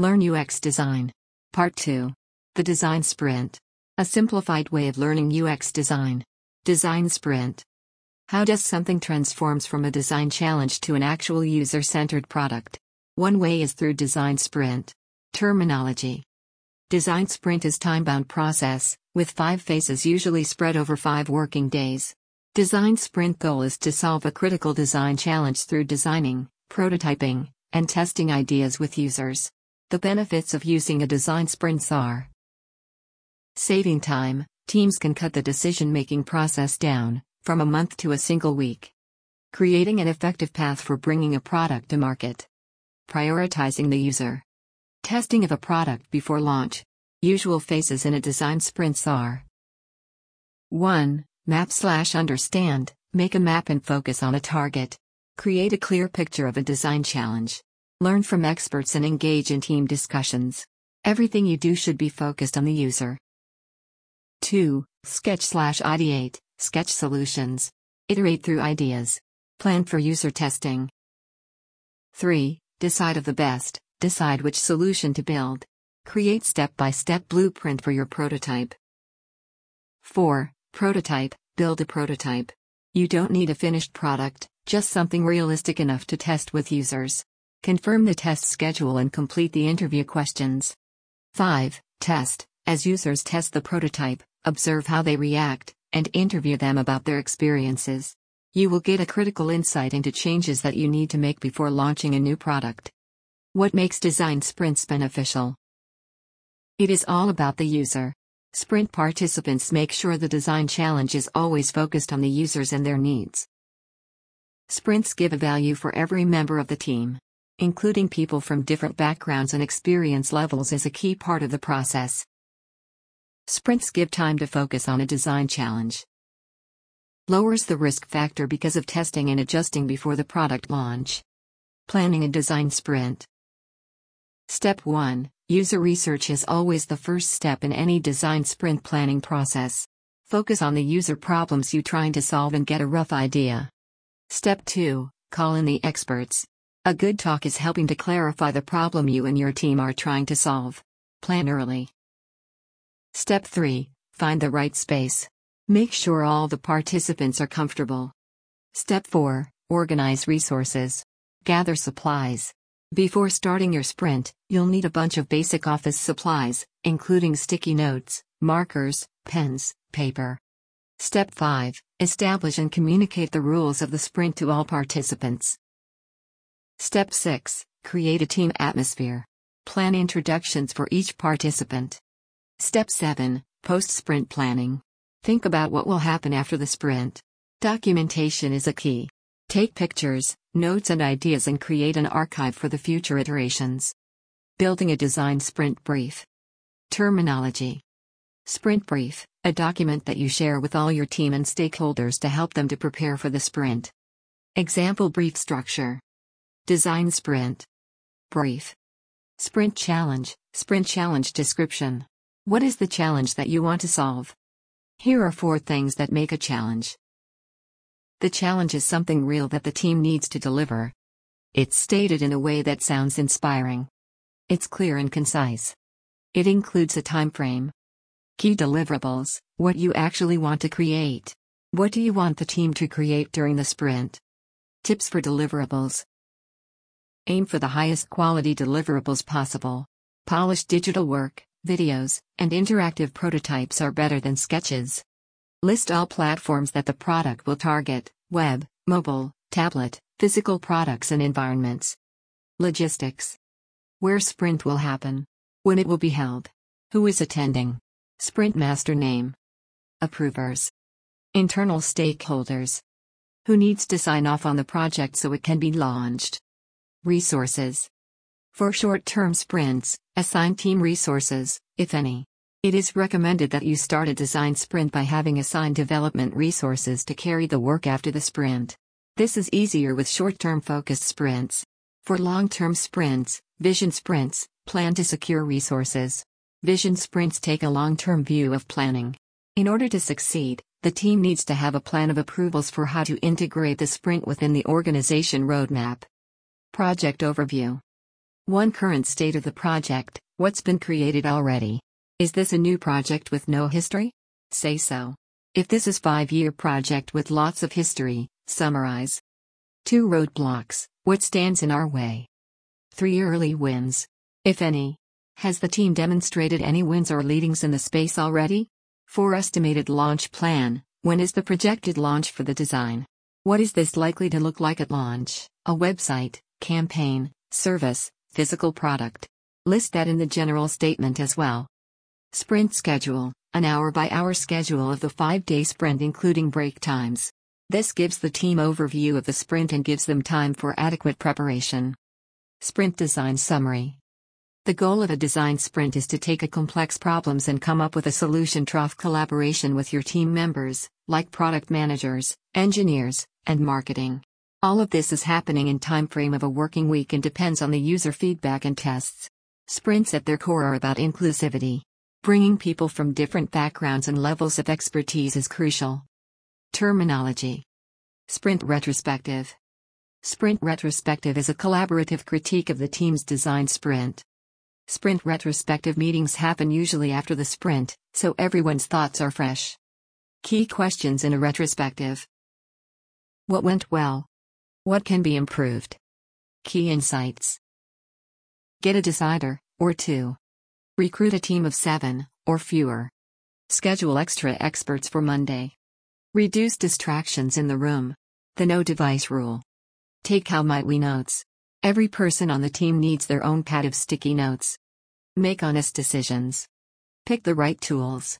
Learn UX Design. Part 2. The Design Sprint. A simplified way of learning UX design. Design Sprint. How does something transforms from a design challenge to an actual user-centered product? One way is through Design Sprint. Terminology. Design Sprint is time-bound process, with five phases usually spread over five working days. Design Sprint goal is to solve a critical design challenge through designing, prototyping, and testing ideas with users. The benefits of using a design sprint are saving time, teams can cut the decision making process down from a month to a single week, creating an effective path for bringing a product to market, prioritizing the user, testing of a product before launch. Usual phases in a design sprint are 1. Map slash understand, make a map and focus on a target. Create a clear picture of a design challenge. Learn from experts and engage in team discussions. Everything you do should be focused on the user. 2. Sketch slash ideate, sketch solutions. Iterate through ideas. Plan for user testing. 3. Decide of the best, decide which solution to build. Create step by step blueprint for your prototype. 4. Prototype, build a prototype. You don't need a finished product, just something realistic enough to test with users. Confirm the test schedule and complete the interview questions. 5. Test. As users test the prototype, observe how they react, and interview them about their experiences. You will get a critical insight into changes that you need to make before launching a new product. What makes design sprints beneficial? It is all about the user. Sprint participants make sure the design challenge is always focused on the users and their needs. Sprints give a value for every member of the team. Including people from different backgrounds and experience levels is a key part of the process. Sprints give time to focus on a design challenge. Lowers the risk factor because of testing and adjusting before the product launch. Planning a design sprint. Step 1 User research is always the first step in any design sprint planning process. Focus on the user problems you're trying to solve and get a rough idea. Step 2 Call in the experts. A good talk is helping to clarify the problem you and your team are trying to solve. Plan early. Step 3 Find the right space. Make sure all the participants are comfortable. Step 4 Organize resources. Gather supplies. Before starting your sprint, you'll need a bunch of basic office supplies, including sticky notes, markers, pens, paper. Step 5 Establish and communicate the rules of the sprint to all participants. Step 6 Create a team atmosphere. Plan introductions for each participant. Step 7 Post sprint planning. Think about what will happen after the sprint. Documentation is a key. Take pictures, notes, and ideas and create an archive for the future iterations. Building a design sprint brief. Terminology Sprint brief a document that you share with all your team and stakeholders to help them to prepare for the sprint. Example brief structure Design sprint. Brief. Sprint challenge, sprint challenge description. What is the challenge that you want to solve? Here are four things that make a challenge. The challenge is something real that the team needs to deliver. It's stated in a way that sounds inspiring. It's clear and concise. It includes a time frame, Key deliverables what you actually want to create. What do you want the team to create during the sprint? Tips for deliverables Aim for the highest quality deliverables possible. Polished digital work, videos, and interactive prototypes are better than sketches. List all platforms that the product will target web, mobile, tablet, physical products, and environments. Logistics Where sprint will happen, when it will be held, who is attending. Sprint Master Name. Approvers. Internal stakeholders. Who needs to sign off on the project so it can be launched? Resources. For short term sprints, assign team resources, if any. It is recommended that you start a design sprint by having assigned development resources to carry the work after the sprint. This is easier with short term focused sprints. For long term sprints, vision sprints, plan to secure resources. Vision sprints take a long term view of planning. In order to succeed, the team needs to have a plan of approvals for how to integrate the sprint within the organization roadmap. Project Overview 1 Current state of the project What's been created already? Is this a new project with no history? Say so. If this is 5 year project with lots of history, summarize. 2 Roadblocks What stands in our way? 3 Early wins. If any. Has the team demonstrated any wins or leadings in the space already? 4 Estimated launch plan When is the projected launch for the design? What is this likely to look like at launch? A website, campaign, service, physical product. List that in the general statement as well. Sprint schedule an hour by hour schedule of the five day sprint, including break times. This gives the team overview of the sprint and gives them time for adequate preparation. Sprint design summary. The goal of a design sprint is to take a complex problems and come up with a solution through collaboration with your team members, like product managers, engineers, and marketing. All of this is happening in time frame of a working week and depends on the user feedback and tests. Sprints at their core are about inclusivity. Bringing people from different backgrounds and levels of expertise is crucial. Terminology Sprint retrospective. Sprint retrospective is a collaborative critique of the team's design sprint. Sprint retrospective meetings happen usually after the sprint, so everyone's thoughts are fresh. Key questions in a retrospective What went well? What can be improved? Key insights. Get a decider, or two. Recruit a team of seven, or fewer. Schedule extra experts for Monday. Reduce distractions in the room. The no device rule. Take how might we notes. Every person on the team needs their own pad of sticky notes. Make honest decisions. Pick the right tools.